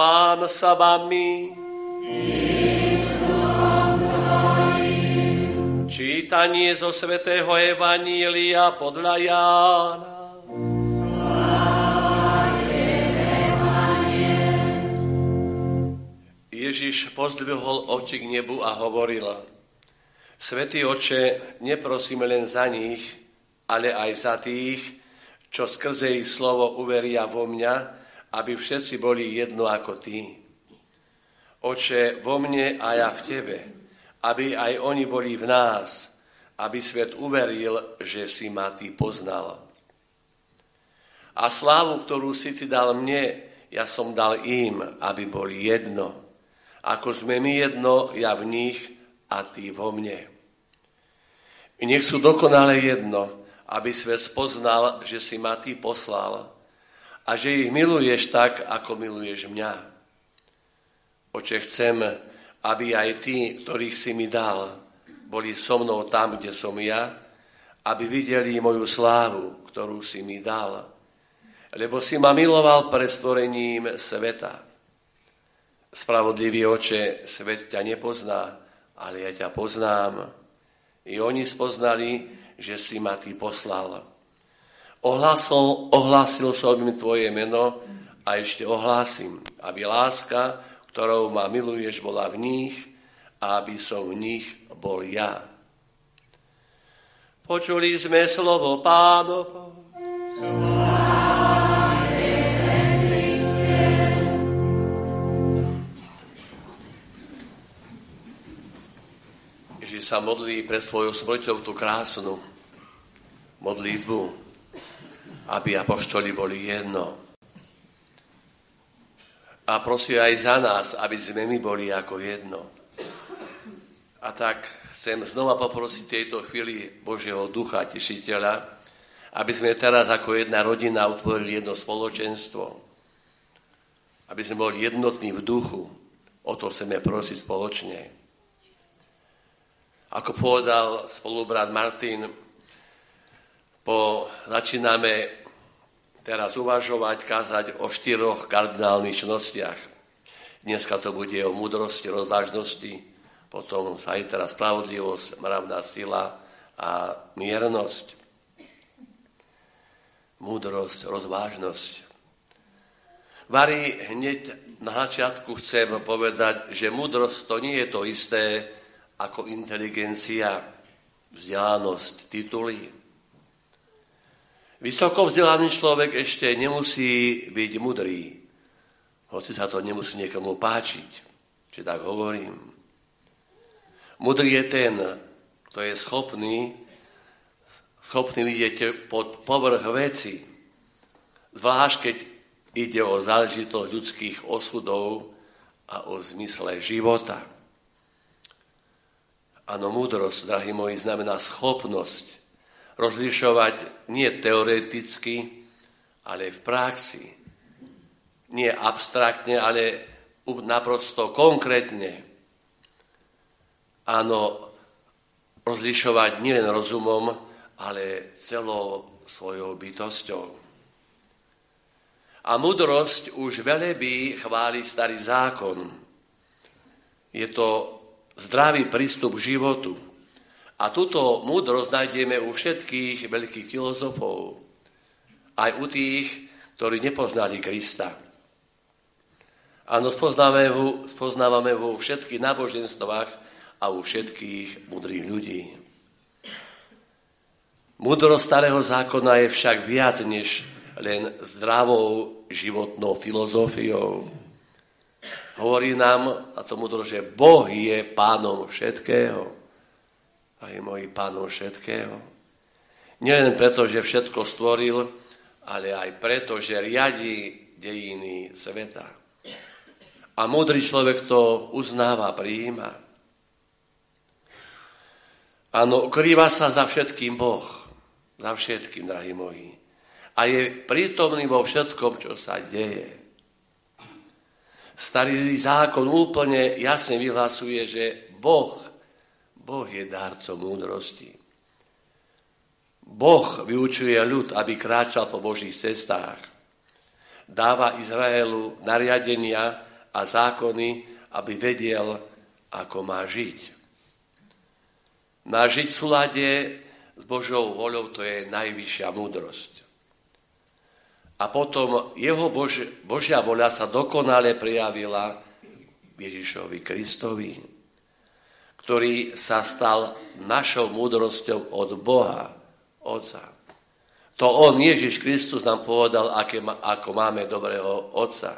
Pán sa vami. Čítanie zo svätého Evanília podľa Jána. Ježiš pozdvihol oči k nebu a hovoril, Svetý oče, neprosíme len za nich, ale aj za tých, čo skrze ich slovo uveria vo mňa, aby všetci boli jedno ako ty. Oče, vo mne a ja v tebe, aby aj oni boli v nás, aby svet uveril, že si ma ty poznal. A slávu, ktorú si ti dal mne, ja som dal im, aby boli jedno. Ako sme my jedno, ja v nich a ty vo mne. Nech sú dokonale jedno, aby svet spoznal, že si ma ty poslal a že ich miluješ tak, ako miluješ mňa. Oče, chcem, aby aj tí, ktorých si mi dal, boli so mnou tam, kde som ja, aby videli moju slávu, ktorú si mi dal. Lebo si ma miloval pred stvorením sveta. Spravodlivý oče, svet ťa nepozná, ale ja ťa poznám. I oni spoznali, že si ma ty poslal. Ohlásil, ohlásil som im tvoje meno a ešte ohlásim, aby láska, ktorou ma miluješ, bola v nich a aby som v nich bol ja. Počuli sme slovo pánovo. Ježiš sa modlí pre svojou smrťou tú krásnu modlitbu, aby apoštoli boli jedno. A prosí aj za nás, aby sme my boli ako jedno. A tak chcem znova poprosiť tejto chvíli Božieho ducha, tešiteľa, aby sme teraz ako jedna rodina utvorili jedno spoločenstvo. Aby sme boli jednotní v duchu. O to chceme prosiť spoločne. Ako povedal spolubrat Martin, po, začíname teraz uvažovať, kázať o štyroch kardinálnych čnostiach. Dneska to bude o múdrosti, rozvážnosti, potom sa aj teraz spravodlivosť, mravná sila a miernosť. Múdrosť, rozvážnosť. Vary, hneď na začiatku chcem povedať, že múdrosť to nie je to isté ako inteligencia, vzdelanosť, tituly, Vysoko vzdelaný človek ešte nemusí byť mudrý, hoci sa to nemusí niekomu páčiť, či tak hovorím. Mudrý je ten, kto je schopný, schopný vidieť pod povrch veci, zvlášť keď ide o záležitosť ľudských osudov a o zmysle života. Áno, múdrosť, drahí moji, znamená schopnosť rozlišovať nie teoreticky, ale v praxi. Nie abstraktne, ale naprosto konkrétne. Áno, rozlišovať nielen rozumom, ale celou svojou bytosťou. A mudrosť už velebí chváli starý zákon. Je to zdravý prístup k životu a túto múdrosť nájdeme u všetkých veľkých filozofov, aj u tých, ktorí nepoznali Krista. Áno, spoznávame ho, spoznávame ho u všetkých náboženstvách a u všetkých mudrých ľudí. Múdrosť starého zákona je však viac než len zdravou životnou filozofiou. Hovorí nám, a to múdro, že Boh je pánom všetkého a je môj pánom všetkého. Nielen preto, že všetko stvoril, ale aj preto, že riadi dejiny sveta. A múdry človek to uznáva, prijíma. Áno, ukrýva sa za všetkým Boh. Za všetkým, drahí moji. A je prítomný vo všetkom, čo sa deje. Starý zákon úplne jasne vyhlasuje, že Boh Boh je dárcom múdrosti. Boh vyučuje ľud, aby kráčal po Božích cestách. Dáva Izraelu nariadenia a zákony, aby vedel, ako má žiť. Má žiť v súlade s Božou voľou, to je najvyššia múdrosť. A potom jeho Bož, Božia voľa sa dokonale prejavila Ježišovi Kristovi, ktorý sa stal našou múdrosťou od Boha, Otca. To on, Ježiš Kristus, nám povedal, aké, ako máme dobrého Otca.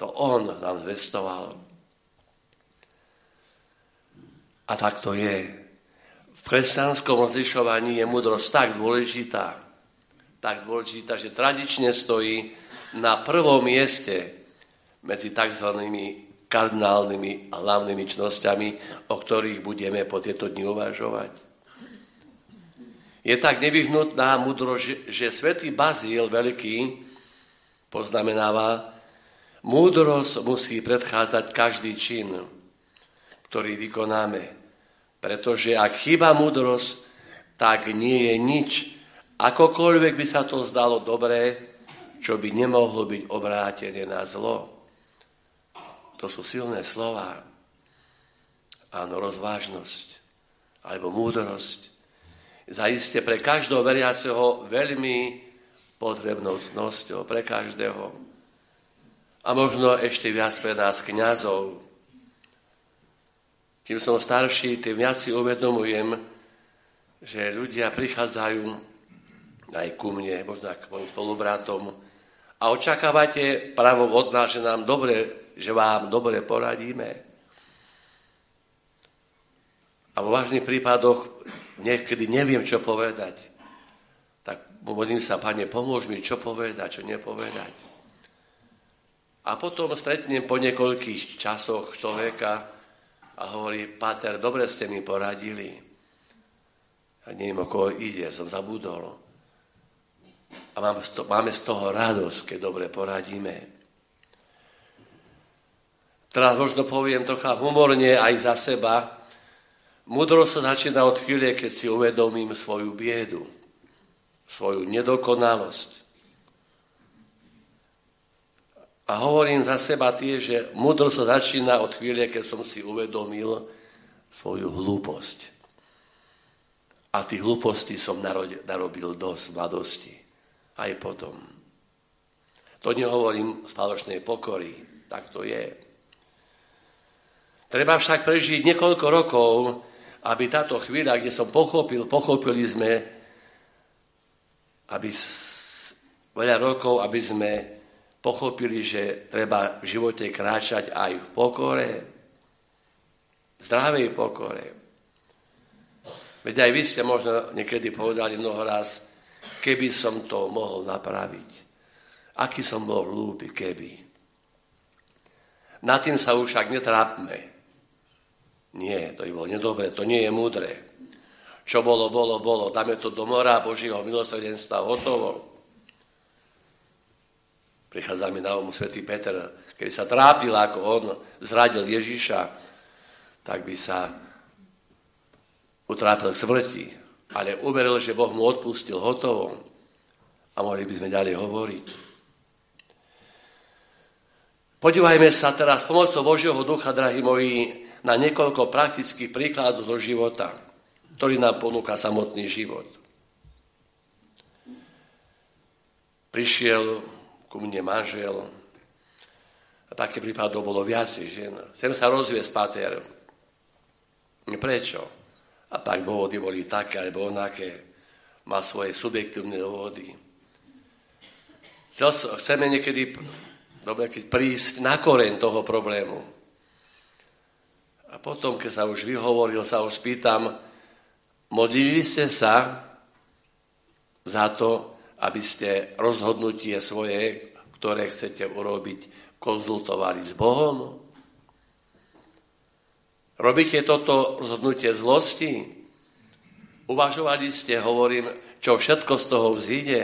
To on nám zvestoval. A tak to je. V kresťanskom rozlišovaní je múdrosť tak dôležitá, tak dôležitá, že tradične stojí na prvom mieste medzi tzv. Kardinálnymi a hlavnými čnosťami, o ktorých budeme po tieto dni uvažovať. Je tak nevyhnutná múdro, že, že svätý Bazíl Veľký poznamenáva, múdrosť musí predchádzať každý čin, ktorý vykonáme. Pretože ak chýba múdrosť, tak nie je nič, akokoľvek by sa to zdalo dobré, čo by nemohlo byť obrátené na zlo. To sú silné slova. Áno, rozvážnosť alebo múdrosť. Zaiste pre každého veriaceho veľmi potrebnou cnosťou, pre každého. A možno ešte viac pre nás kniazov. Tým som starší, tým viac si uvedomujem, že ľudia prichádzajú aj ku mne, možno k mojim spolubratom a očakávate právo od nás, že nám dobre že vám dobre poradíme. A vo vážnych prípadoch niekedy neviem, čo povedať. Tak modlím sa, Pane, pomôž mi, čo povedať, čo nepovedať. A potom stretnem po niekoľkých časoch človeka a hovorí, Pater, dobre ste mi poradili. A neviem, o koho ide, som zabudol. A máme z toho radosť, keď dobre poradíme. Teraz možno poviem trocha humorne aj za seba. Múdro sa začína od chvíle, keď si uvedomím svoju biedu, svoju nedokonalosť. A hovorím za seba tie, že múdro sa začína od chvíle, keď som si uvedomil svoju hlúposť. A tých hlúpostí som narobil dosť v mladosti. Aj potom. To nehovorím z falošnej pokory. Tak to je. Treba však prežiť niekoľko rokov, aby táto chvíľa, kde som pochopil, pochopili sme, aby veľa rokov, aby sme pochopili, že treba v živote kráčať aj v pokore, zdravej pokore. Veď aj vy ste možno niekedy povedali mnoho raz, keby som to mohol napraviť. Aký som bol hlúpy, keby. Na tým sa už však netrápme. Nie, to by bolo nedobré, to nie je múdre. Čo bolo, bolo, bolo. Dáme to do mora Božího milosrdenstva, hotovo. Prichádza mi na umu svätý Peter, keď sa trápil, ako on zradil Ježiša, tak by sa utrápil smrti, ale uveril, že Boh mu odpustil hotovo a mohli by sme ďalej hovoriť. Podívajme sa teraz pomocou Božieho ducha, drahí moji, na niekoľko praktických príkladov do života, ktorý nám ponúka samotný život. Prišiel ku mne manžel a také prípadov bolo viacej žien. Chcem sa rozviesť, pater. Prečo? A tak dôvody boli také alebo onaké. Má svoje subjektívne dôvody. Chceme niekedy dobre, keď prísť na koreň toho problému. A potom, keď sa už vyhovoril, sa už spýtam, modlili ste sa za to, aby ste rozhodnutie svoje, ktoré chcete urobiť, konzultovali s Bohom? Robíte toto rozhodnutie zlosti? Uvažovali ste, hovorím, čo všetko z toho vzíde,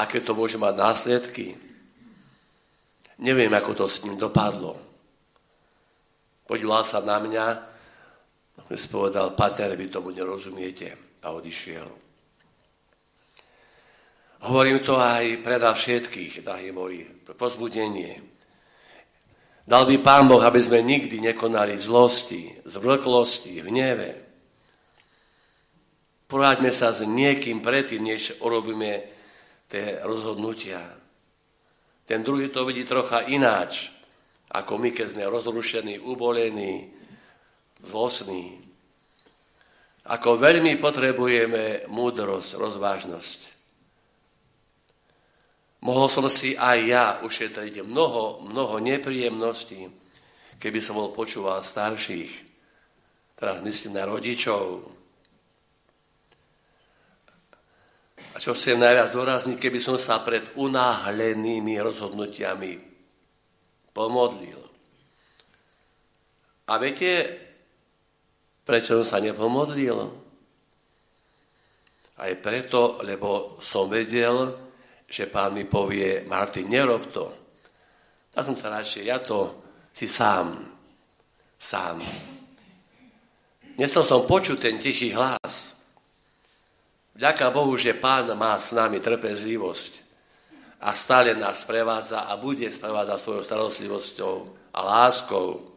aké to môže mať následky? Neviem, ako to s ním dopadlo. Podíval sa na mňa, si povedal, pater, vy tomu nerozumiete a odišiel. Hovorím to aj pre nás všetkých, drahí moji, pozbudenie. Dal by Pán Boh, aby sme nikdy nekonali zlosti, zvrklosti, hneve. Poráďme sa s niekým predtým, než urobíme tie rozhodnutia. Ten druhý to vidí trocha ináč, ako my, keď sme rozrušení, ubolení, zlostní. Ako veľmi potrebujeme múdrosť, rozvážnosť. Mohol som si aj ja ušetriť mnoho, mnoho nepríjemností, keby som bol počúval starších. Teraz myslím na rodičov. A čo chcem najviac dôrazniť, keby som sa pred unáhlenými rozhodnutiami pomodlil. A viete, prečo som sa nepomodlil? Aj preto, lebo som vedel, že pán mi povie, Martin, nerob to. Tak som sa radšej, ja to si sám, sám. Nechcel som počuť ten tichý hlas. Ďaká Bohu, že Pán má s nami trpezlivosť a stále nás sprevádza a bude sprevádzať svojou starostlivosťou a láskou.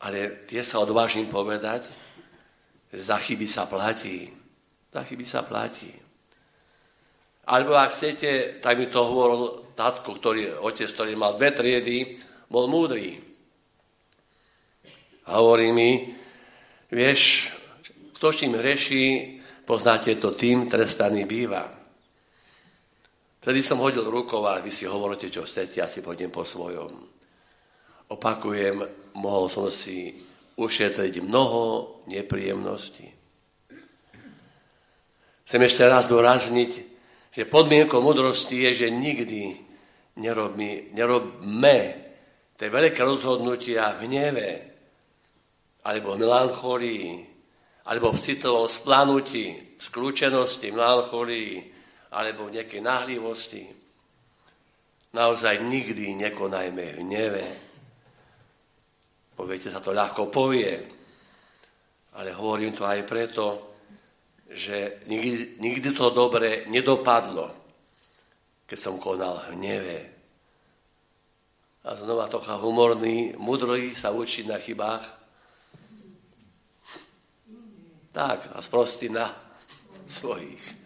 Ale tie sa odvážim povedať, že za chyby sa platí. Za chyby sa platí. Alebo ak chcete, tak mi to hovoril tatko, ktorý, otec, ktorý mal dve triedy, bol múdry. A hovorí mi, vieš, kto čím hreší, Poznáte to, tým trestaný býva. Vtedy som hodil rukou a vy si hovoríte, čo chcete, ja si pôjdem po svojom. Opakujem, mohol som si ušetriť mnoho nepríjemností. Chcem ešte raz dorazniť, že podmienkou mudrosti je, že nikdy nerobme, nerobme tie veľké rozhodnutia v hneve alebo v melancholii, alebo v citovom splanutí, skľúčenosti, melancholii, alebo v nejakej nahlivosti. Naozaj nikdy nekonajme v hneve. Poviete, sa to ľahko povie, ale hovorím to aj preto, že nikdy, nikdy to dobre nedopadlo, keď som konal v hneve. A znova trocha humorný, mudrý sa učí na chybách, tak, a sprostí na svojich.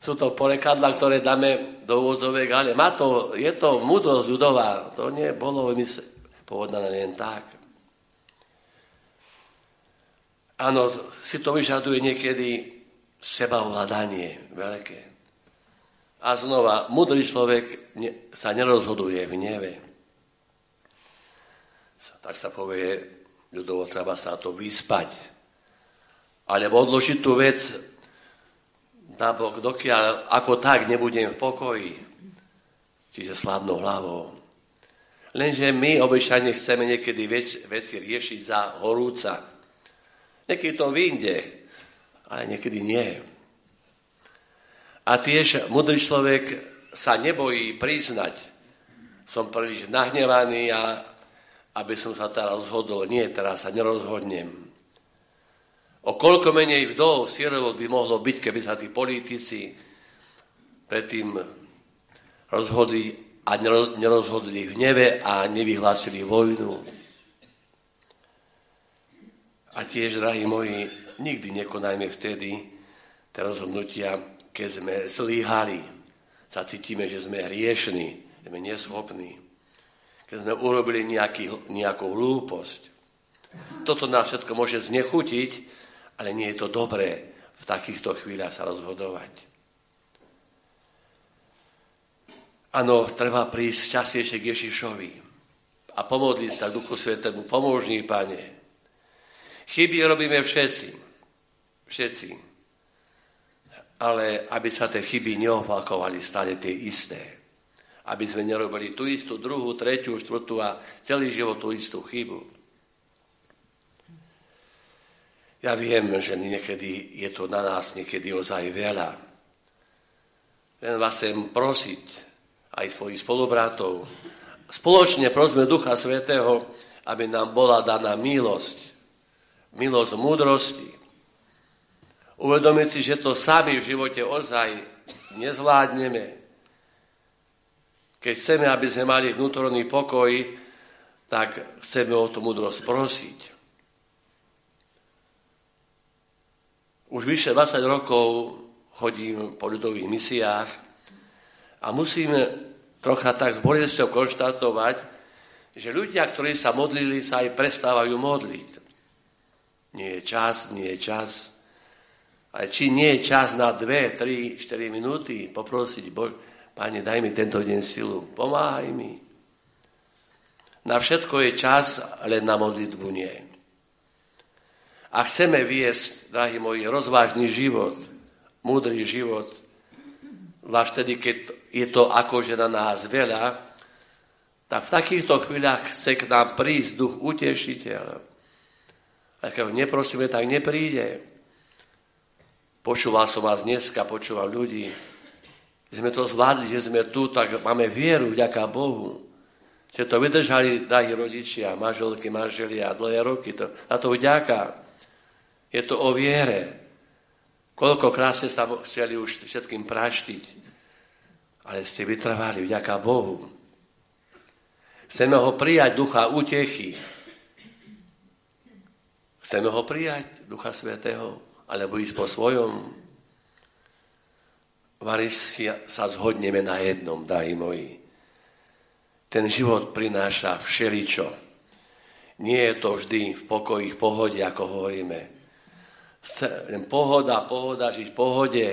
Sú to porekadla, ktoré dáme do úvodzovek, ale má to, je to múdrosť ľudová. To nie bolo povedané len tak. Áno, si to vyžaduje niekedy sebaovládanie veľké. A znova, múdry človek sa nerozhoduje v neve. Tak sa povie, ľudovo treba sa to vyspať alebo odložiť tú vec na bok, dokiaľ ako tak nebudem v pokoji, čiže sladnou hlavou. Lenže my obyčajne chceme niekedy vec, veci riešiť za horúca. Niekedy to vyjde, ale niekedy nie. A tiež mudrý človek sa nebojí priznať. Som príliš nahnevaný a aby som sa teraz rozhodol. Nie, teraz sa nerozhodnem. O koľko menej vdov, sierovok by mohlo byť, keby sa tí politici predtým rozhodli a nerozhodli v neve a nevyhlásili vojnu. A tiež, drahí moji, nikdy nekonajme vtedy tie rozhodnutia, keď sme zlyhali, sa cítime, že sme hriešni, sme neschopní, keď sme urobili nejaký, nejakú hlúposť. Toto nás všetko môže znechutiť, ale nie je to dobré v takýchto chvíľach sa rozhodovať. Áno, treba prísť častejšie k Ježišovi a pomodliť sa Duchu Svetému. Pomôžný, Pane. Chyby robíme všetci. Všetci. Ale aby sa tie chyby neopakovali stále tie isté. Aby sme nerobili tú istú, druhú, tretiu, štvrtú a celý život tú istú chybu. Ja viem, že niekedy je to na nás niekedy ozaj veľa. Len vás chcem prosiť aj svojich spolubratov. Spoločne prosme Ducha Svetého, aby nám bola daná milosť. Milosť múdrosti. Uvedomiť si, že to sami v živote ozaj nezvládneme. Keď chceme, aby sme mali vnútorný pokoj, tak chceme o tú múdrosť prosiť. Už vyše 20 rokov chodím po ľudových misiách a musím trocha tak s bolesťou konštatovať, že ľudia, ktorí sa modlili, sa aj prestávajú modliť. Nie je čas, nie je čas. Ale či nie je čas na 2, 3, 4 minúty poprosiť Bož, Pane, daj mi tento deň silu, pomáhaj mi. Na všetko je čas, ale na modlitbu nie. A chceme viesť, drahí moji, rozvážny život, múdry život, zvlášť vtedy, keď je to akože na nás veľa, tak v takýchto chvíľach chce k nám prísť duch utešiteľ. A keď ho neprosíme, tak nepríde. Počúval som vás dneska, počúval ľudí, sme to zvládli, že sme tu, tak máme vieru, ďaká Bohu. Ste to vydržali, drahí rodičia, manželky, manželia, dlhé roky. To, na to vďaka. Je to o viere. Koľkokrát ste sa chceli už všetkým praštiť, ale ste vytrvali, vďaka Bohu. Chceme ho prijať, ducha útechy. Chceme ho prijať, ducha svetého, alebo ísť po svojom si sa zhodneme na jednom, drahí moji. Ten život prináša všeličo. Nie je to vždy v pokoji, v pohode, ako hovoríme. Pohoda, pohoda, žiť v pohode.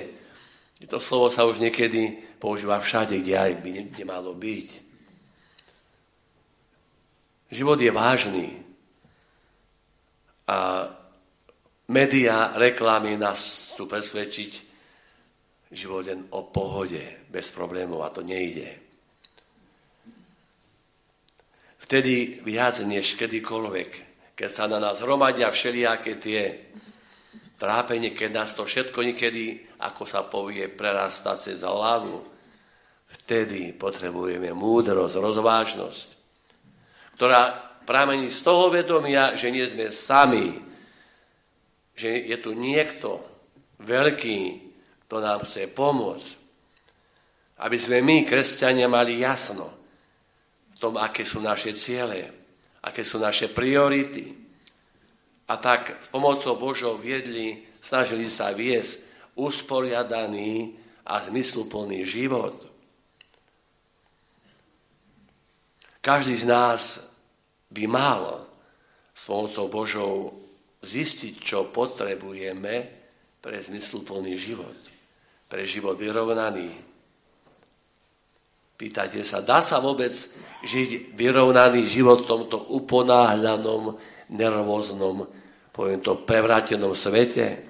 To slovo sa už niekedy používa všade, kde aj by nemalo byť. Život je vážny. A média, reklamy nás chcú presvedčiť, život len o pohode, bez problémov a to nejde. Vtedy viac než kedykoľvek, keď sa na nás hromadia všelijaké tie trápenie, keď nás to všetko niekedy, ako sa povie, prerastá cez hlavu, vtedy potrebujeme múdrosť, rozvážnosť, ktorá pramení z toho vedomia, že nie sme sami, že je tu niekto veľký, to nám chce pomôcť. Aby sme my, kresťania, mali jasno v tom, aké sú naše ciele, aké sú naše priority. A tak pomocou Božou viedli, snažili sa viesť usporiadaný a zmysluplný život. Každý z nás by mal s pomocou Božou zistiť, čo potrebujeme pre zmysluplný život pre život vyrovnaný. Pýtajte sa, dá sa vôbec žiť vyrovnaný život v tomto uponáhľanom, nervóznom, poviem to, prevrátenom svete?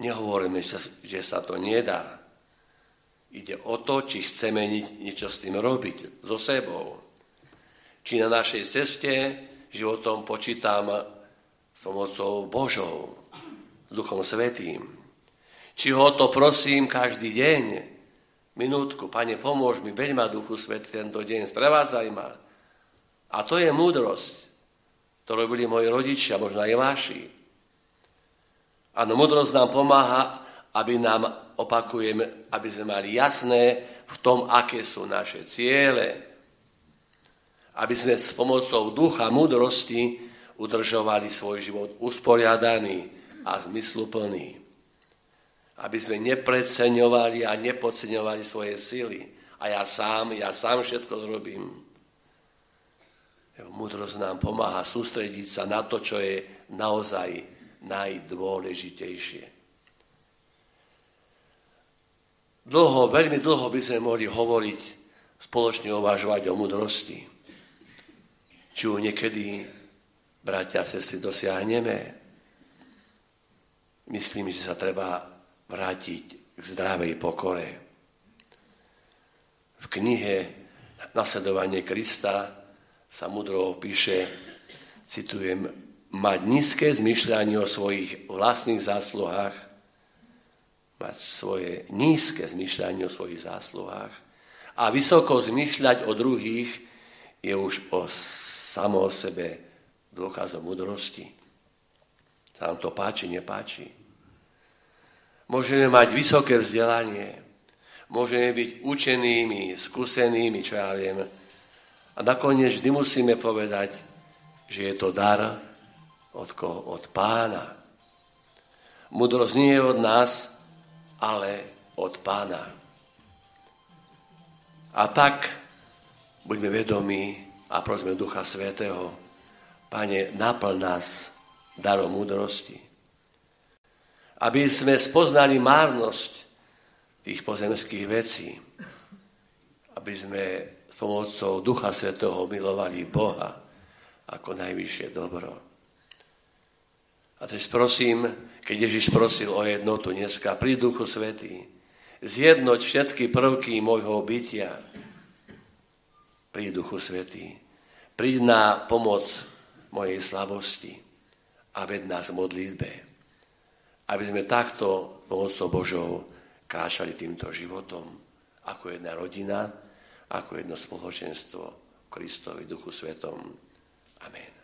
Nehovoríme, že sa to nedá. Ide o to, či chceme niečo s tým robiť, so sebou. Či na našej ceste životom počítam s pomocou Božou, s Duchom Svetým. Či ho to prosím každý deň. Minútku, pane, pomôž mi, veď ma Duchu Svet tento deň, sprevádzaj ma. A to je múdrosť, to robili moji rodičia, možno aj vaši. Áno, múdrosť nám pomáha, aby nám, opakujeme, aby sme mali jasné v tom, aké sú naše ciele. Aby sme s pomocou ducha múdrosti udržovali svoj život usporiadaný a zmysluplný aby sme nepreceňovali a nepodceňovali svoje sily. A ja sám, ja sám všetko zrobím. Múdrosť nám pomáha sústrediť sa na to, čo je naozaj najdôležitejšie. Dlho, veľmi dlho by sme mohli hovoriť, spoločne uvažovať o múdrosti. Či ju niekedy, bratia a sestry, dosiahneme. Myslím, že sa treba vrátiť k zdravej pokore. V knihe Nasledovanie Krista sa mudro opíše, citujem, mať nízke zmyšľanie o svojich vlastných zásluhách, mať svoje nízke zmyšľanie o svojich zásluhách a vysoko zmyšľať o druhých je už o samo o sebe dôkazom mudrosti. Sa nám to páči, nepáči. Môžeme mať vysoké vzdelanie, môžeme byť učenými, skúsenými, čo ja viem. A nakoniec vždy musíme povedať, že je to dar od, koho? od pána. Mudrosť nie je od nás, ale od pána. A tak buďme vedomí a prosme Ducha Svetého, Pane, naplň nás darom múdrosti. Aby sme spoznali márnosť tých pozemských vecí. Aby sme pomocou Ducha Svetého milovali Boha ako najvyššie dobro. A teď prosím, keď Ježiš prosil o jednotu dneska, pri Duchu Svetý, zjednoť všetky prvky môjho bytia, pri Duchu Svetý, príď na pomoc mojej slabosti a ved nás v modlitbe, aby sme takto pomocou Božou kráčali týmto životom ako jedna rodina, ako jedno spoločenstvo Kristovi Duchu Svetom. Amen.